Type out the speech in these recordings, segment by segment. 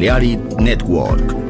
Balearic Network.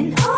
Oh.